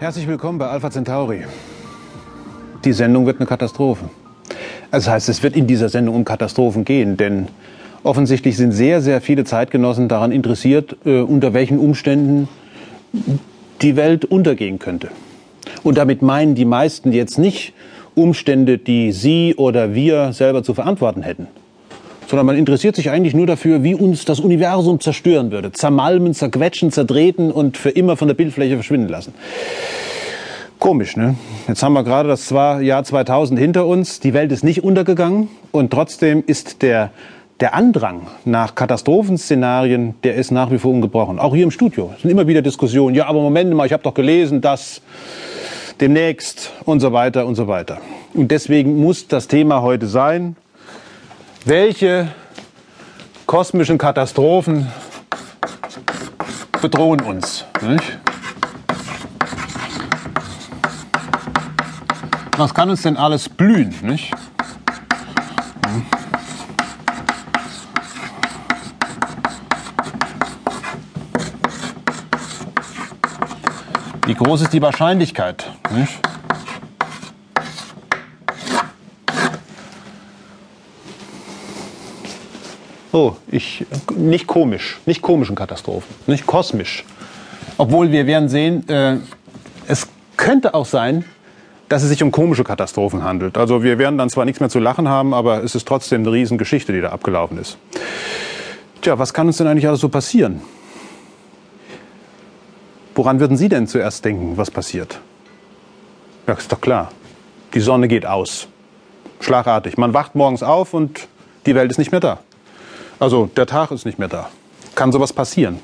Herzlich willkommen bei Alpha Centauri. Die Sendung wird eine Katastrophe. Das heißt, es wird in dieser Sendung um Katastrophen gehen, denn offensichtlich sind sehr, sehr viele Zeitgenossen daran interessiert, äh, unter welchen Umständen die Welt untergehen könnte. Und damit meinen die meisten jetzt nicht Umstände, die sie oder wir selber zu verantworten hätten, sondern man interessiert sich eigentlich nur dafür, wie uns das Universum zerstören würde. Zermalmen, zerquetschen, zerdrehten und für immer von der Bildfläche verschwinden lassen. Komisch, ne? Jetzt haben wir gerade das Jahr 2000 hinter uns. Die Welt ist nicht untergegangen und trotzdem ist der, der Andrang nach Katastrophenszenarien, der ist nach wie vor ungebrochen. Auch hier im Studio Es sind immer wieder Diskussionen. Ja, aber Moment mal, ich habe doch gelesen, dass demnächst und so weiter und so weiter. Und deswegen muss das Thema heute sein, welche kosmischen Katastrophen bedrohen uns? Nicht? Was kann uns denn alles blühen? Nicht? Wie groß ist die Wahrscheinlichkeit? Nicht? Oh, ich, nicht komisch, nicht komischen Katastrophen, nicht kosmisch. Obwohl wir werden sehen, äh, es könnte auch sein, dass es sich um komische Katastrophen handelt. Also wir werden dann zwar nichts mehr zu lachen haben, aber es ist trotzdem eine Riesengeschichte, die da abgelaufen ist. Tja, was kann uns denn eigentlich alles so passieren? Woran würden Sie denn zuerst denken, was passiert? Ja, ist doch klar. Die Sonne geht aus. Schlagartig. Man wacht morgens auf und die Welt ist nicht mehr da. Also der Tag ist nicht mehr da. Kann sowas passieren?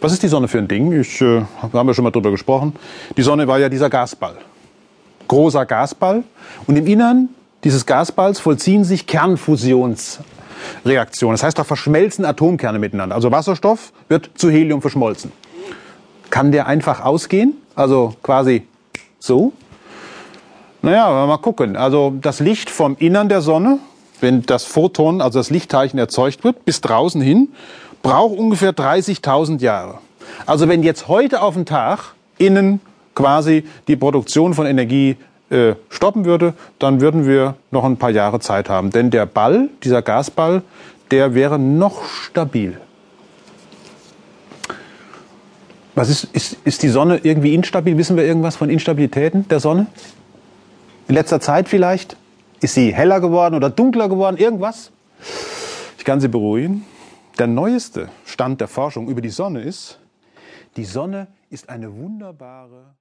Was ist die Sonne für ein Ding? Ich äh, haben wir schon mal drüber gesprochen. Die Sonne war ja dieser Gasball. Großer Gasball. Und im Innern dieses Gasballs vollziehen sich Kernfusionsreaktionen. Das heißt, da verschmelzen Atomkerne miteinander. Also Wasserstoff wird zu Helium verschmolzen. Kann der einfach ausgehen? Also quasi so? Naja, mal gucken. Also das Licht vom Innern der Sonne wenn das Photon, also das Lichtteilchen erzeugt wird, bis draußen hin, braucht ungefähr 30.000 Jahre. Also wenn jetzt heute auf den Tag innen quasi die Produktion von Energie äh, stoppen würde, dann würden wir noch ein paar Jahre Zeit haben. Denn der Ball, dieser Gasball, der wäre noch stabil. Was ist, ist, ist die Sonne irgendwie instabil? Wissen wir irgendwas von Instabilitäten der Sonne? In letzter Zeit vielleicht? Ist sie heller geworden oder dunkler geworden? Irgendwas? Ich kann Sie beruhigen. Der neueste Stand der Forschung über die Sonne ist, die Sonne ist eine wunderbare